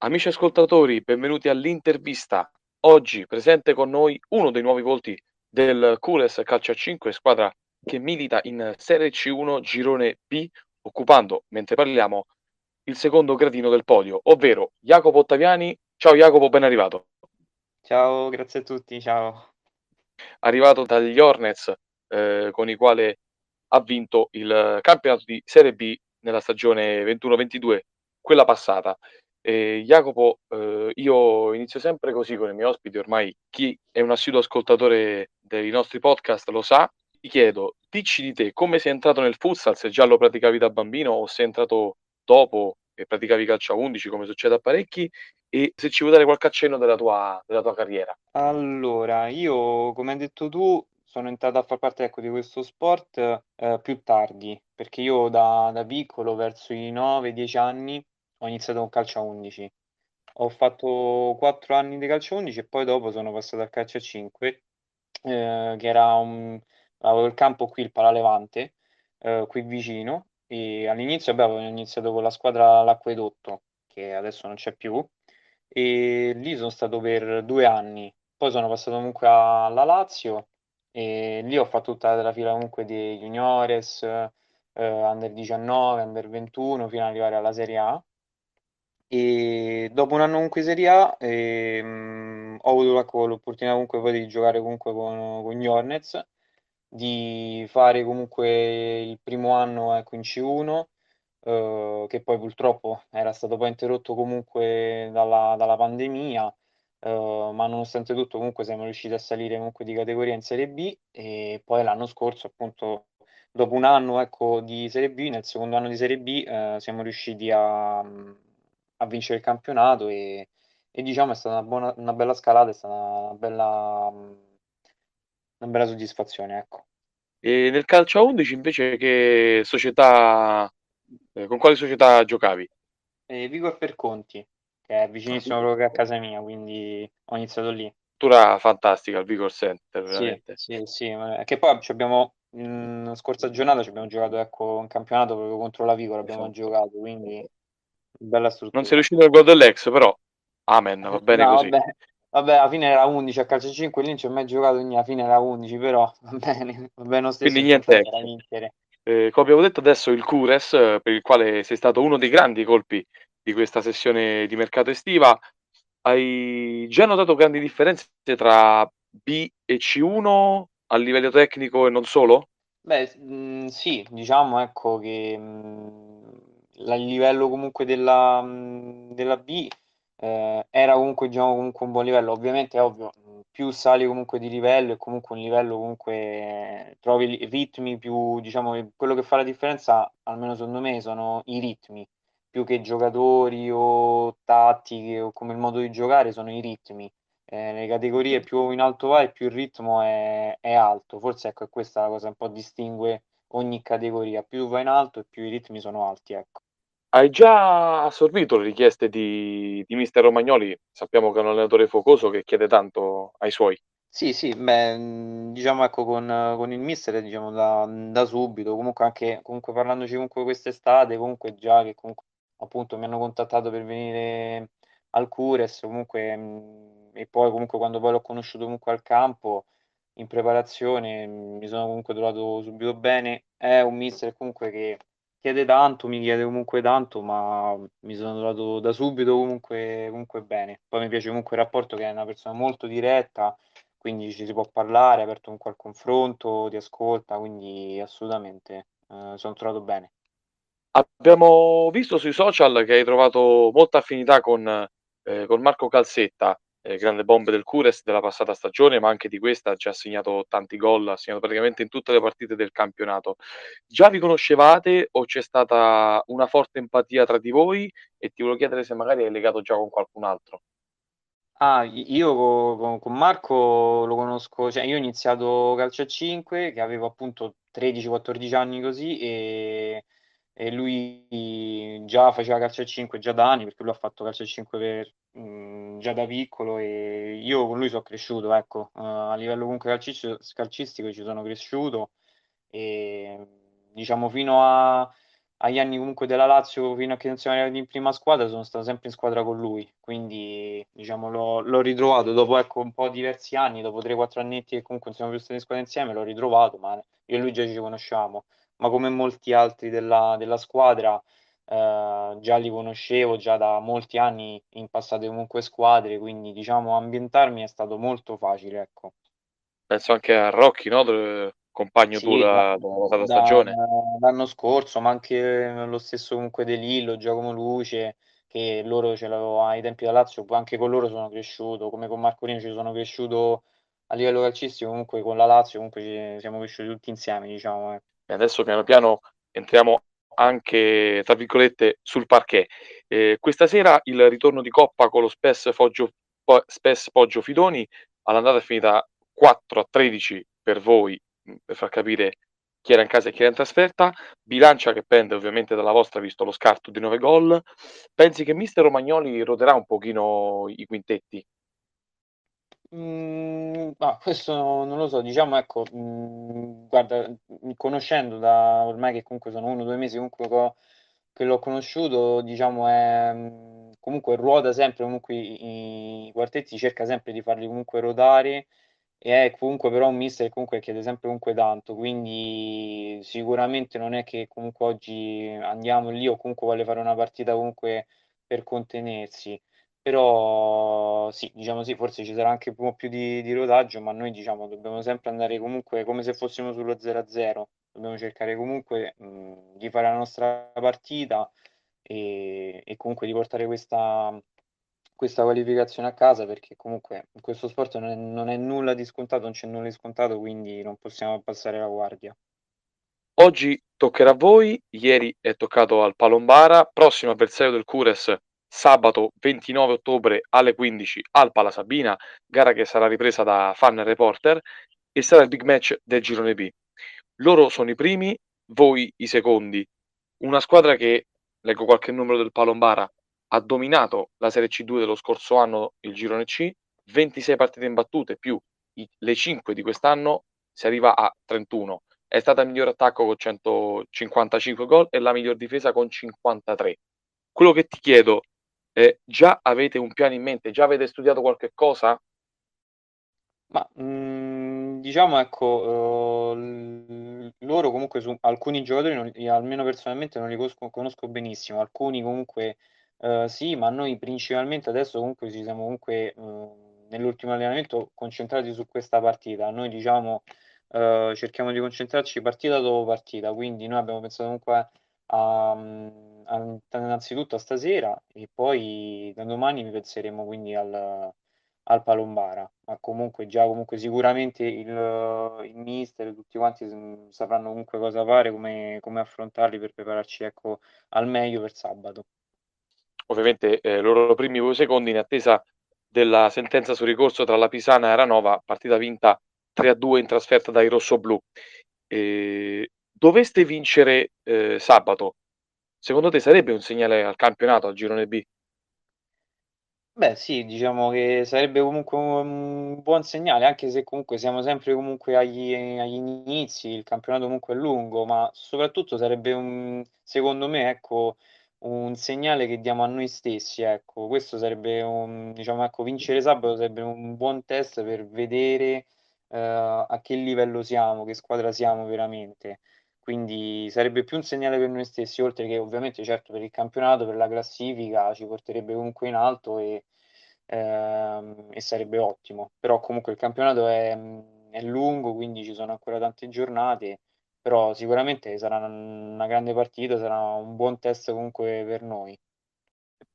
Amici ascoltatori, benvenuti all'intervista. Oggi presente con noi uno dei nuovi volti del Cures Calcio a 5, squadra che milita in Serie C1 Girone B, occupando, mentre parliamo, il secondo gradino del podio, ovvero Jacopo Ottaviani. Ciao Jacopo, ben arrivato. Ciao, grazie a tutti, ciao. Arrivato dagli Hornets, eh, con i quali ha vinto il campionato di Serie B nella stagione 21-22, quella passata. Eh, Jacopo, eh, io inizio sempre così con i miei ospiti, ormai chi è un assiduo ascoltatore dei nostri podcast lo sa. Ti chiedo, dici di te come sei entrato nel futsal, se già lo praticavi da bambino o sei entrato dopo e praticavi calcio a 11 come succede a parecchi e se ci vuoi dare qualche accenno della tua, della tua carriera. Allora, io come hai detto tu sono entrato a far parte ecco, di questo sport eh, più tardi, perché io da, da piccolo, verso i 9-10 anni, ho iniziato con calcio a 11. Ho fatto 4 anni di calcio a 11 e poi dopo sono passato al calcio a 5, eh, che era un... avevo il campo qui, il Palalevante, eh, qui vicino, e all'inizio vabbè, avevo iniziato con la squadra L'Acquedotto, che adesso non c'è più, e lì sono stato per due anni. Poi sono passato comunque alla Lazio e lì ho fatto tutta la fila comunque di juniores, eh, under 19, under 21, fino ad arrivare alla Serie A. E dopo un anno comunque in Serie A ehm, ho avuto l'opportunità comunque poi di giocare comunque con, con gli Hornets, di fare comunque il primo anno ecco, in C1, eh, che poi purtroppo era stato poi interrotto comunque dalla, dalla pandemia, eh, ma nonostante tutto comunque siamo riusciti a salire comunque di categoria in Serie B e poi l'anno scorso appunto dopo un anno ecco, di Serie B, nel secondo anno di Serie B eh, siamo riusciti a, a vincere il campionato e, e, diciamo è stata una, buona, una bella scalata, è stata una bella, una bella soddisfazione, ecco. E nel calcio a 11 invece che società, eh, con quale società giocavi? Eh, Vigo e Perconti, che è vicinissimo ah, proprio a casa mia, quindi ho iniziato lì. Struttura fantastica il Vigor Center, veramente. Sì, sì, sì, che poi abbiamo in scorsa giornata ci abbiamo giocato ecco, un campionato proprio contro la Vigor, abbiamo esatto. giocato, quindi bella struttura. Non sei riuscito nel gol dell'ex, però amen, va bene no, così. Vabbè. Vabbè, alla fine era 11 a calcio 5, lì non ci ho mai giocato, alla fine era 11, però va bene, va bene lo stesso. Quindi niente. Eh, come abbiamo detto adesso il Cures, per il quale sei stato uno dei grandi colpi di questa sessione di mercato estiva, hai già notato grandi differenze tra B e C1 a livello tecnico e non solo? Beh, mh, sì, diciamo ecco che mh, a livello comunque della, della B eh, era comunque, diciamo, comunque un buon livello. Ovviamente è ovvio, più sali comunque di livello e comunque un livello comunque trovi ritmi più, diciamo, quello che fa la differenza, almeno secondo me, sono i ritmi più che giocatori o tattiche o come il modo di giocare sono i ritmi. Eh, le categorie più in alto vai, più il ritmo è, è alto. Forse ecco, è questa la cosa un po' distingue ogni categoria. Più va in alto e più i ritmi sono alti. Ecco. Hai già assorbito le richieste di, di mister Romagnoli? Sappiamo che è un allenatore focoso che chiede tanto ai suoi. Sì, sì, beh, diciamo ecco con, con il mister diciamo da, da, subito, comunque anche comunque parlandoci comunque quest'estate, comunque già che comunque appunto mi hanno contattato per venire al Cures, comunque mh, e poi comunque quando poi l'ho conosciuto comunque al campo in preparazione mi sono comunque trovato subito bene. È un mister comunque che chiede tanto, mi chiede comunque tanto, ma mi sono trovato da subito comunque, comunque bene. Poi mi piace comunque il rapporto che è una persona molto diretta, quindi ci si può parlare, aperto comunque al confronto, ti ascolta, quindi assolutamente eh, sono trovato bene. Abbiamo visto sui social che hai trovato molta affinità con, eh, con Marco Calzetta, eh, grande bombe del Cures della passata stagione, ma anche di questa ci ha segnato tanti gol, ha segnato praticamente in tutte le partite del campionato. Già vi conoscevate o c'è stata una forte empatia tra di voi? E ti volevo chiedere se magari hai legato già con qualcun altro. Ah, io con, con Marco lo conosco, cioè io ho iniziato calcio a 5 che avevo appunto 13-14 anni così e e lui già faceva calcio a 5 già da anni, perché lui ha fatto calcio a 5 per, mh, già da piccolo e io con lui sono cresciuto, ecco, uh, a livello comunque calcistico, calcistico ci sono cresciuto e diciamo fino a, agli anni comunque della Lazio, fino a che non siamo arrivati in prima squadra, sono stato sempre in squadra con lui, quindi diciamo l'ho, l'ho ritrovato dopo ecco, un po' diversi anni, dopo 3-4 annetti che comunque non siamo più stati in squadra insieme, l'ho ritrovato, ma io e lui già ci conosciamo, ma come molti altri della, della squadra eh, già li conoscevo già da molti anni in passate comunque squadre, quindi diciamo ambientarmi è stato molto facile, ecco. Penso anche a Rocchi, no? Compagno Sì, da, da, passata da- stagione. l'anno scorso, ma anche lo stesso comunque De Lillo, Giacomo Luce, che loro ce l'avevo ai tempi da Lazio, poi anche con loro sono cresciuto, come con Marcolino ci sono cresciuto a livello calcistico, comunque con la Lazio comunque ci siamo cresciuti tutti insieme, diciamo. eh. E adesso piano piano entriamo anche, tra virgolette, sul parquet. Eh, questa sera il ritorno di Coppa con lo Spes Foggio, Spes Poggio Fidoni all'andata è finita 4 a 13 per voi, mh, per far capire chi era in casa e chi era in trasferta. Bilancia che pende ovviamente dalla vostra, visto lo scarto di 9 gol. Pensi che mister Romagnoli roderà un pochino i quintetti? Mhmm, ma questo non lo so, diciamo ecco, mhmm, guarda, mhmm, conoscendo da ormai che comunque sono 1, 2 mesi comunque che ho che l'ho conosciuto, diciamo è mhmm, comunque ruota sempre comunque i i quartetti, cerca sempre di farli comunque ruotare e è comunque però un mister che comunque chiede sempre comunque tanto, quindi sicuramente non è che comunque oggi andiamo lì o comunque vuole fare una partita comunque per contenersi. Però sì, diciamo sì, forse ci sarà anche un po' più di, di rodaggio, ma noi diciamo dobbiamo sempre andare comunque come se fossimo sullo 0-0, dobbiamo cercare comunque mh, di fare la nostra partita e, e comunque di portare questa, questa qualificazione a casa perché comunque in questo sport non è, non è nulla di scontato, non c'è nulla di scontato, quindi non possiamo abbassare la guardia. Oggi toccherà a voi, ieri è toccato al Palombara, prossimo avversario del Cures sabato 29 ottobre alle 15 al Pala Sabina, gara che sarà ripresa da fan reporter e sarà il big match del girone B. Loro sono i primi, voi i secondi. Una squadra che, leggo qualche numero del Palombara, ha dominato la Serie C2 dello scorso anno, il girone C, 26 partite imbattute più i- le 5 di quest'anno, si arriva a 31. È stata il miglior attacco con 155 gol e la miglior difesa con 53. Quello che ti chiedo è, già avete un piano in mente? Già avete studiato qualche cosa? Ma mh, diciamo ecco, eh, l- loro comunque su alcuni giocatori, non- almeno personalmente non li conosco, conosco benissimo, alcuni comunque eh, sì, ma noi principalmente adesso comunque ci siamo comunque eh, nell'ultimo allenamento concentrati su questa partita. Noi diciamo eh, cerchiamo di concentrarci partita dopo partita, quindi noi abbiamo pensato comunque a, a- innanzitutto a stasera e poi da domani penseremo quindi al al Palombara, ma comunque già comunque sicuramente il, il mister e tutti quanti sapranno comunque cosa fare, come, come affrontarli per prepararci ecco, al meglio per sabato. Ovviamente eh, loro primi voi secondi in attesa della sentenza sul ricorso tra la Pisana e Aranova, partita vinta 3-2 in trasferta dai rossoblù. Eh, doveste vincere eh, sabato, secondo te sarebbe un segnale al campionato, al girone B? Beh sì, diciamo che sarebbe comunque un buon segnale, anche se comunque siamo sempre comunque agli, agli inizi, il campionato comunque è lungo, ma soprattutto sarebbe un, secondo me, ecco, un segnale che diamo a noi stessi, ecco, questo sarebbe un, diciamo, ecco, vincere sabato sarebbe un buon test per vedere eh, a che livello siamo, che squadra siamo veramente. Quindi sarebbe più un segnale per noi stessi, oltre che ovviamente certo per il campionato, per la classifica, ci porterebbe comunque in alto e, ehm, e sarebbe ottimo. Però comunque il campionato è, è lungo, quindi ci sono ancora tante giornate, però sicuramente sarà una grande partita, sarà un buon test comunque per noi.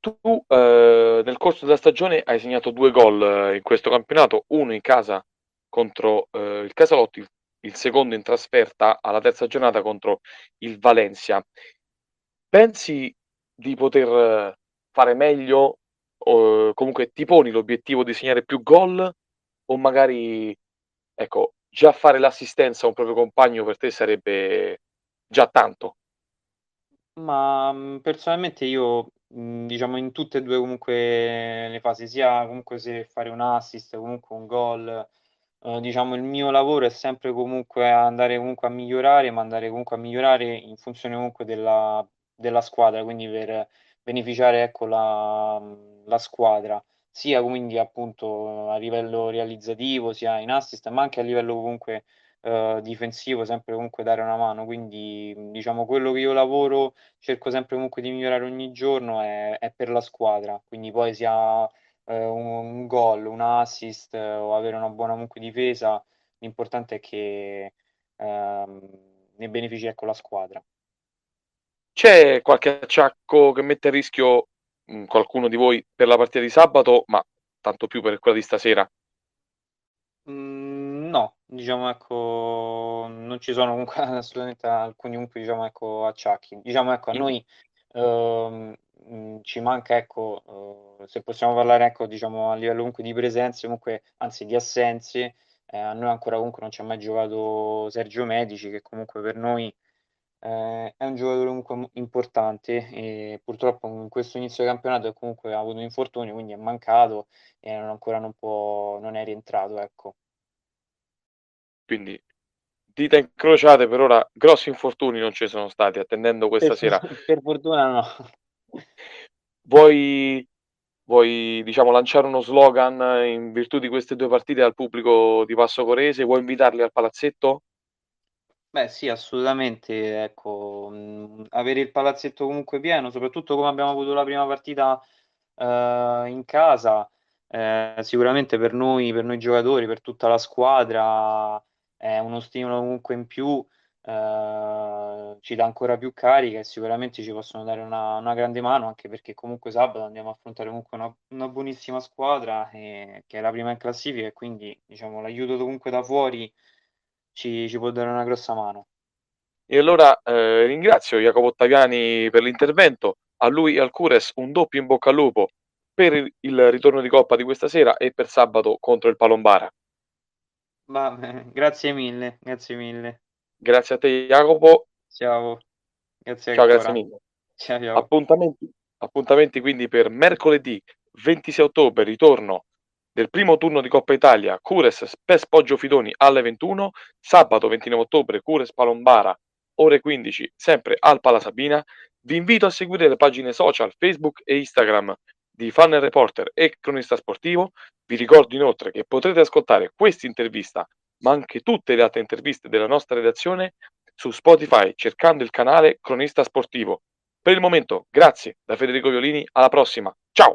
Tu eh, nel corso della stagione hai segnato due gol eh, in questo campionato, uno in casa contro eh, il Casalotti, il, secondo in trasferta alla terza giornata contro il Valencia. Pensi di poter eh, fare meglio? O comunque ti poni l'obiettivo di segnare più gol? O magari, ecco, già fare l'assistenza a un proprio compagno per te sarebbe già tanto? Ma, mhmm, personalmente io, mhmm, diciamo in tutte e 2 comunque le fasi, sia comunque se fare un assist, comunque un gol, uhm, diciamo il mio lavoro è sempre comunque andare comunque a migliorare, ma andare comunque a migliorare in funzione comunque della della squadra, quindi per beneficiare ecco la la squadra, sia quindi appunto a livello realizzativo, sia in assist, ma anche a livello comunque, uhm, difensivo, sempre comunque dare una mano. Quindi, diciamo quello che io lavoro, cerco sempre comunque di migliorare ogni giorno è è per la squadra, quindi poi sia, uhm, un gol, un assist o avere una buona comunque difesa, l'importante è che, ehm, ne benefici ecco la squadra. C'è qualche acciacco che mette a rischio, mhmm, qualcuno di voi per la partita di sabato, ma tanto più per quella di stasera? Mhmm, no, diciamo ecco, non ci sono comunque assolutamente alcuni comunque diciamo ecco acciacchi. Diciamo ecco a Mh-mh. noi, uhm, mhmm, ci manca ecco, uhm, se possiamo parlare ecco diciamo a livello comunque di presenze, comunque anzi di assenze, ehm, a noi ancora comunque non c'è mai giocato Sergio Medici, che comunque per noi, ehm, è un giocatore comunque importante e purtroppo in questo inizio di campionato comunque ha avuto un infortunio, quindi è mancato e non ancora non può non è rientrato, ecco. Quindi dita incrociate per ora grossi infortuni non ci sono stati, attendendo Per questa for sera. per fortuna no. Vuoi vuoi diciamo lanciare uno slogan in virtù di queste 2 partite al pubblico di Passo Corese? Vuoi invitarli al palazzetto? Beh sì, assolutamente, ecco, mhmm, avere il palazzetto comunque pieno, soprattutto come abbiamo avuto la prima partita, uhm, in casa, ehm, sicuramente per noi per noi giocatori, per tutta la squadra è uno stimolo comunque in più, uhm, ci dà ancora più carica e sicuramente ci possono dare una una grande mano, anche perché comunque sabato andiamo a affrontare comunque una una buonissima squadra, ehm, che è la prima in classifica e quindi diciamo l'aiuto comunque da fuori ci ci può dare una grossa mano. E allora, ehm, ringrazio Jacopo Ottaviani per l'intervento. A lui e al Cures un doppio in bocca al lupo per il ritorno di coppa di questa sera e per sabato contro il Palombara. Va bene, grazie mille, grazie mille. Grazie a te Jacopo. Ciao, grazie Ciao, grazie mille. Cia ciao. Appuntamenti appuntamenti quindi per mercoledì 26 ottobre, ritorno del primo turno di Coppa Italia, Cures Spes Poggio-Fidoni alle 21, sabato 29 ottobre Cures Palombara ore 15 sempre al Pala Sabina. Vi invito a seguire le pagine social Facebook e Instagram di Fanner Reporter e Cronista Sportivo. Vi ricordo inoltre che potrete ascoltare quest'intervista, ma anche tutte le altre interviste della nostra redazione su Spotify cercando il canale Cronista Sportivo. Per il momento grazie da Federico Violini, alla prossima. Ciao.